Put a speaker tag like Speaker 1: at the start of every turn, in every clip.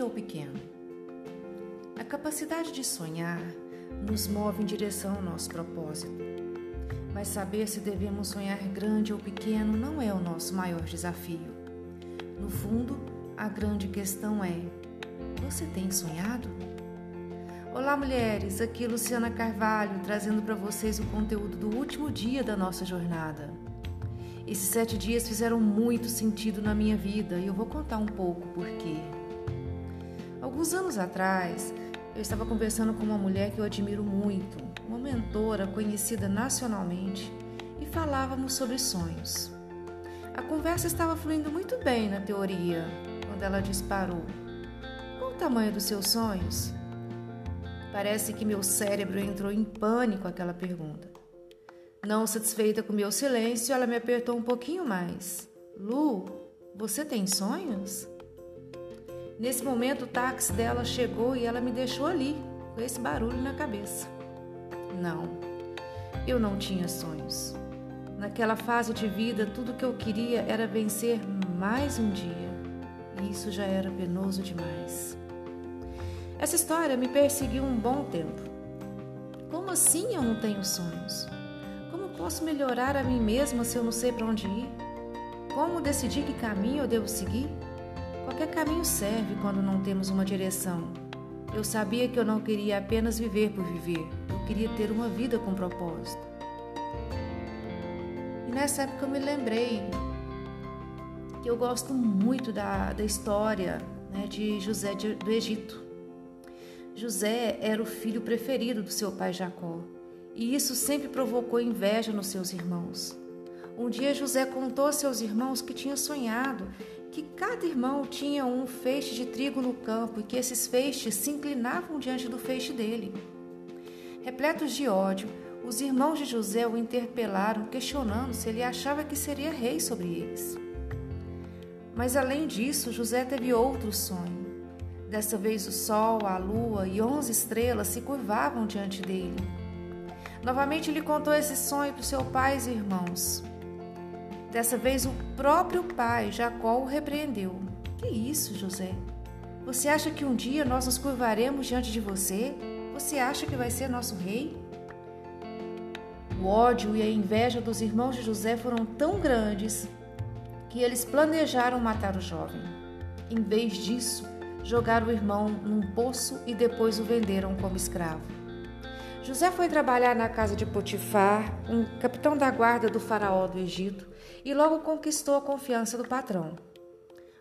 Speaker 1: grande ou pequeno. A capacidade de sonhar nos move em direção ao nosso propósito. Mas saber se devemos sonhar grande ou pequeno não é o nosso maior desafio. No fundo, a grande questão é: você tem sonhado? Olá, mulheres! Aqui é Luciana Carvalho trazendo para vocês o conteúdo do último dia da nossa jornada. Esses sete dias fizeram muito sentido na minha vida e eu vou contar um pouco por quê. Alguns anos atrás, eu estava conversando com uma mulher que eu admiro muito, uma mentora conhecida nacionalmente, e falávamos sobre sonhos. A conversa estava fluindo muito bem na teoria, quando ela disparou: Qual o tamanho dos seus sonhos? Parece que meu cérebro entrou em pânico aquela pergunta. Não satisfeita com meu silêncio, ela me apertou um pouquinho mais. Lu, você tem sonhos? Nesse momento, o táxi dela chegou e ela me deixou ali, com esse barulho na cabeça. Não, eu não tinha sonhos. Naquela fase de vida, tudo que eu queria era vencer mais um dia. E isso já era penoso demais. Essa história me perseguiu um bom tempo. Como assim eu não tenho sonhos? Como posso melhorar a mim mesma se eu não sei para onde ir? Como decidir que caminho eu devo seguir? Qualquer caminho serve quando não temos uma direção. Eu sabia que eu não queria apenas viver por viver, eu queria ter uma vida com propósito. E nessa época eu me lembrei que eu gosto muito da, da história né, de José de, do Egito. José era o filho preferido do seu pai Jacó, e isso sempre provocou inveja nos seus irmãos. Um dia José contou a seus irmãos que tinha sonhado que cada irmão tinha um feixe de trigo no campo e que esses feixes se inclinavam diante do feixe dele. Repletos de ódio, os irmãos de José o interpelaram, questionando se ele achava que seria rei sobre eles. Mas além disso, José teve outro sonho. Dessa vez o sol, a lua e onze estrelas se curvavam diante dele. Novamente ele contou esse sonho para seu pai e irmãos. Dessa vez o próprio pai, Jacó, o repreendeu. Que isso, José? Você acha que um dia nós nos curvaremos diante de você? Você acha que vai ser nosso rei? O ódio e a inveja dos irmãos de José foram tão grandes que eles planejaram matar o jovem. Em vez disso, jogaram o irmão num poço e depois o venderam como escravo. José foi trabalhar na casa de Potifar, um capitão da guarda do faraó do Egito, e logo conquistou a confiança do patrão.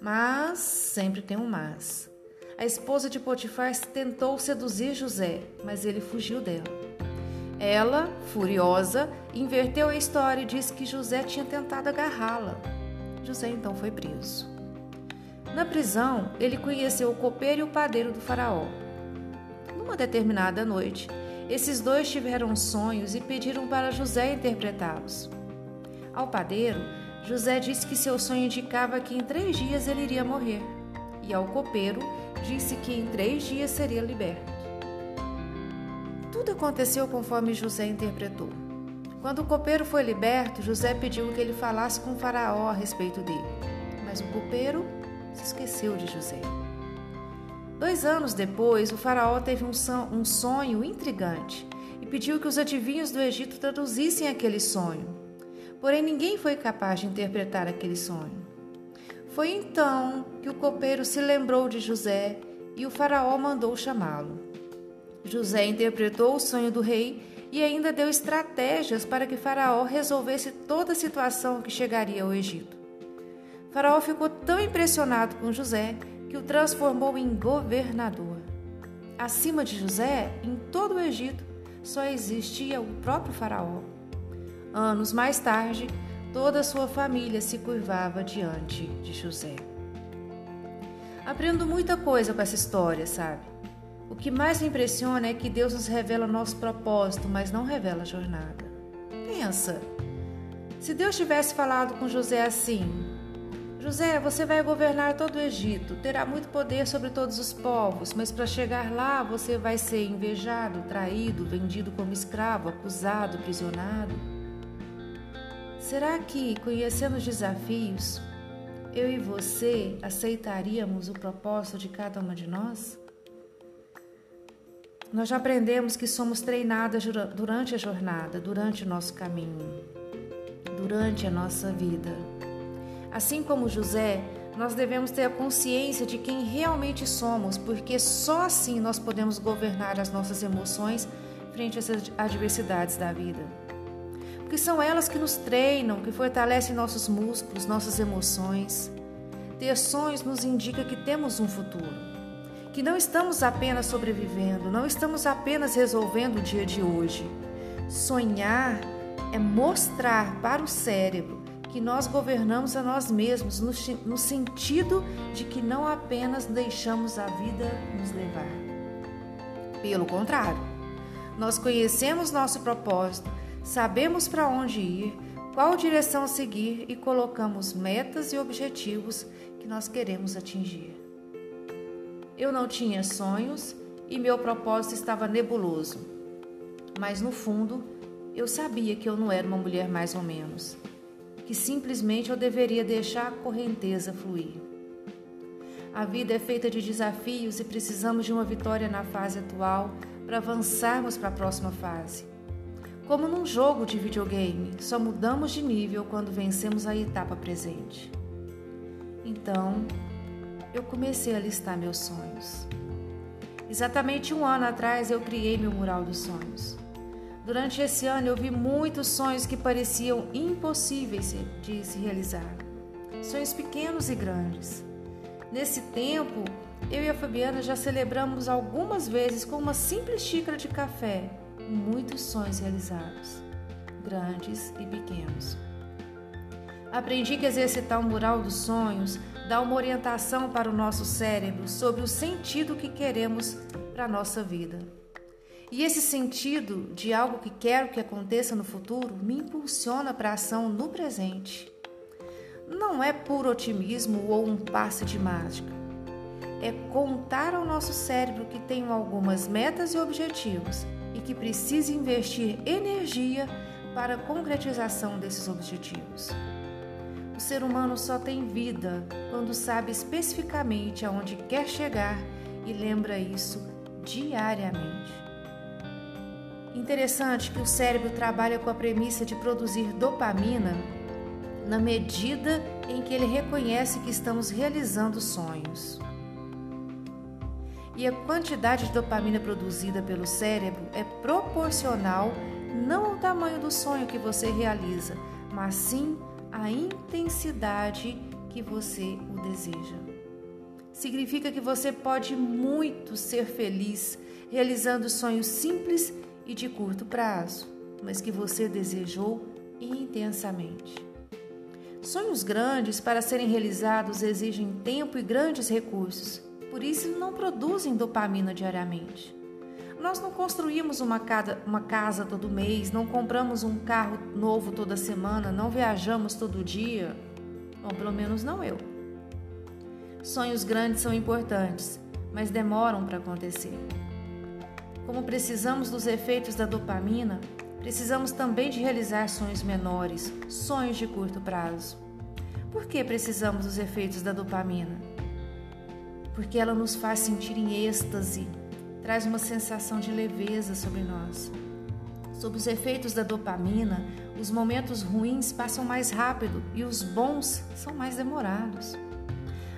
Speaker 1: Mas sempre tem um mas. A esposa de Potifar tentou seduzir José, mas ele fugiu dela. Ela, furiosa, inverteu a história e disse que José tinha tentado agarrá-la. José então foi preso. Na prisão, ele conheceu o copeiro e o padeiro do faraó. Numa determinada noite, esses dois tiveram sonhos e pediram para José interpretá-los. Ao padeiro, José disse que seu sonho indicava que em três dias ele iria morrer, e ao copeiro, disse que em três dias seria liberto. Tudo aconteceu conforme José interpretou. Quando o copeiro foi liberto, José pediu que ele falasse com o Faraó a respeito dele. Mas o copeiro se esqueceu de José. Dois anos depois, o Faraó teve um sonho intrigante e pediu que os adivinhos do Egito traduzissem aquele sonho. Porém, ninguém foi capaz de interpretar aquele sonho. Foi então que o copeiro se lembrou de José e o Faraó mandou chamá-lo. José interpretou o sonho do rei e ainda deu estratégias para que Faraó resolvesse toda a situação que chegaria ao Egito. Faraó ficou tão impressionado com José que o transformou em governador. Acima de José, em todo o Egito, só existia o próprio Faraó. Anos mais tarde, toda a sua família se curvava diante de José. Aprendo muita coisa com essa história, sabe? O que mais me impressiona é que Deus nos revela nosso propósito, mas não revela a jornada. Pensa, se Deus tivesse falado com José assim: José, você vai governar todo o Egito, terá muito poder sobre todos os povos, mas para chegar lá você vai ser invejado, traído, vendido como escravo, acusado, prisionado. Será que, conhecendo os desafios, eu e você aceitaríamos o propósito de cada uma de nós? Nós já aprendemos que somos treinadas durante a jornada, durante o nosso caminho, durante a nossa vida. Assim como José, nós devemos ter a consciência de quem realmente somos, porque só assim nós podemos governar as nossas emoções frente às adversidades da vida. Porque são elas que nos treinam, que fortalecem nossos músculos, nossas emoções. Ter sonhos nos indica que temos um futuro que não estamos apenas sobrevivendo, não estamos apenas resolvendo o dia de hoje. Sonhar é mostrar para o cérebro que nós governamos a nós mesmos, no, no sentido de que não apenas deixamos a vida nos levar. Pelo contrário, nós conhecemos nosso propósito, sabemos para onde ir, qual direção seguir e colocamos metas e objetivos que nós queremos atingir. Eu não tinha sonhos e meu propósito estava nebuloso. Mas no fundo, eu sabia que eu não era uma mulher mais ou menos, que simplesmente eu deveria deixar a correnteza fluir. A vida é feita de desafios e precisamos de uma vitória na fase atual para avançarmos para a próxima fase. Como num jogo de videogame, só mudamos de nível quando vencemos a etapa presente. Então, eu comecei a listar meus sonhos. Exatamente um ano atrás eu criei meu mural dos sonhos. Durante esse ano eu vi muitos sonhos que pareciam impossíveis de se realizar. Sonhos pequenos e grandes. Nesse tempo, eu e a Fabiana já celebramos algumas vezes com uma simples xícara de café muitos sonhos realizados, grandes e pequenos. Aprendi que exercitar o mural dos sonhos dá uma orientação para o nosso cérebro sobre o sentido que queremos para a nossa vida. E esse sentido de algo que quero que aconteça no futuro me impulsiona para a ação no presente. Não é puro otimismo ou um passe de mágica. É contar ao nosso cérebro que tem algumas metas e objetivos e que precisa investir energia para a concretização desses objetivos. O ser humano só tem vida quando sabe especificamente aonde quer chegar e lembra isso diariamente. Interessante que o cérebro trabalha com a premissa de produzir dopamina na medida em que ele reconhece que estamos realizando sonhos. E a quantidade de dopamina produzida pelo cérebro é proporcional não ao tamanho do sonho que você realiza, mas sim a intensidade que você o deseja. Significa que você pode muito ser feliz realizando sonhos simples e de curto prazo, mas que você desejou intensamente. Sonhos grandes para serem realizados exigem tempo e grandes recursos, por isso não produzem dopamina diariamente. Nós não construímos uma casa, todo mês, não compramos um carro novo toda semana, não viajamos todo dia. Bom, pelo menos não eu. Sonhos grandes são importantes, mas demoram para acontecer. Como precisamos dos efeitos da dopamina, precisamos também de realizar sonhos menores, sonhos de curto prazo. Por que precisamos dos efeitos da dopamina? Porque ela nos faz sentir em êxtase, traz uma sensação de leveza sobre nós. Sob os efeitos da dopamina, os momentos ruins passam mais rápido e os bons são mais demorados.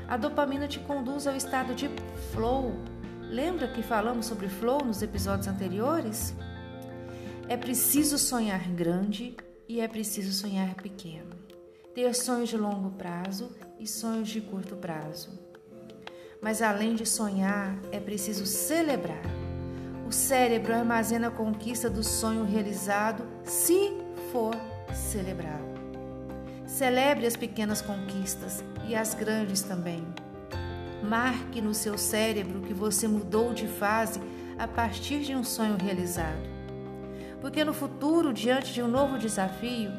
Speaker 1: A dopamina te conduz ao estado de flow. Lembra que falamos sobre flow nos episódios anteriores? É preciso sonhar grande e é preciso sonhar pequeno. Ter sonhos de longo prazo e sonhos de curto prazo. Mas além de sonhar, é preciso celebrar. O cérebro armazena a conquista do sonho realizado se for celebrado. Celebre as pequenas conquistas e as grandes também. Marque no seu cérebro que você mudou de fase a partir de um sonho realizado. Porque no futuro, diante de um novo desafio,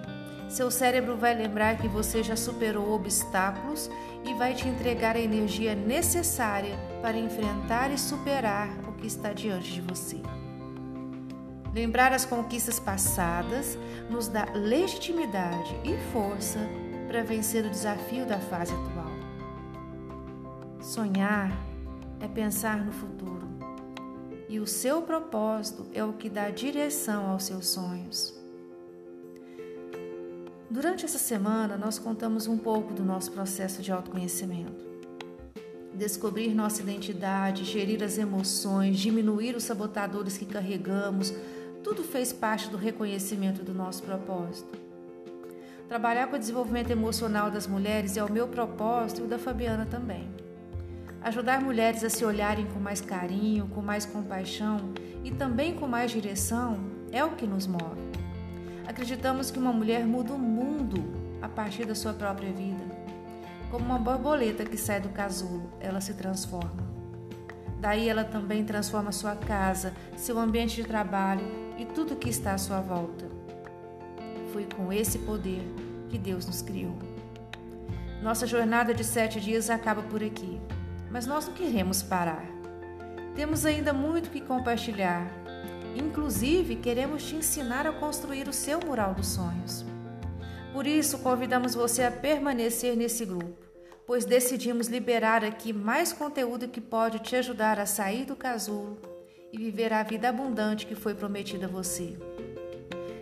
Speaker 1: seu cérebro vai lembrar que você já superou obstáculos e vai te entregar a energia necessária para enfrentar e superar o que está diante de você. Lembrar as conquistas passadas nos dá legitimidade e força para vencer o desafio da fase atual. Sonhar é pensar no futuro. E o seu propósito é o que dá direção aos seus sonhos. Durante essa semana, nós contamos um pouco do nosso processo de autoconhecimento. Descobrir nossa identidade, gerir as emoções, diminuir os sabotadores que carregamos, tudo fez parte do reconhecimento do nosso propósito. Trabalhar com o desenvolvimento emocional das mulheres é o meu propósito e o da Fabiana também. Ajudar mulheres a se olharem com mais carinho, com mais compaixão e também com mais direção é o que nos move. Acreditamos que uma mulher muda o mundo a partir da sua própria vida. Como uma borboleta que sai do casulo, ela se transforma. Daí ela também transforma sua casa, seu ambiente de trabalho e tudo que está à sua volta. Foi com esse poder que Deus nos criou. Nossa jornada de sete dias acaba por aqui mas nós não queremos parar. Temos ainda muito que compartilhar. Inclusive, queremos te ensinar a construir o seu mural dos sonhos. Por isso, convidamos você a permanecer nesse grupo, pois decidimos liberar aqui mais conteúdo que pode te ajudar a sair do casulo e viver a vida abundante que foi prometida a você.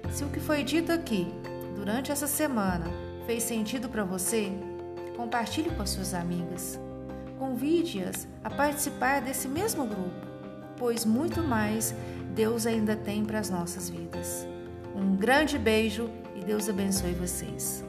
Speaker 1: Se o que foi dito aqui durante essa semana fez sentido para você, compartilhe com as suas amigas. Convide-as a participar desse mesmo grupo, pois muito mais Deus ainda tem para as nossas vidas. Um grande beijo e Deus abençoe vocês.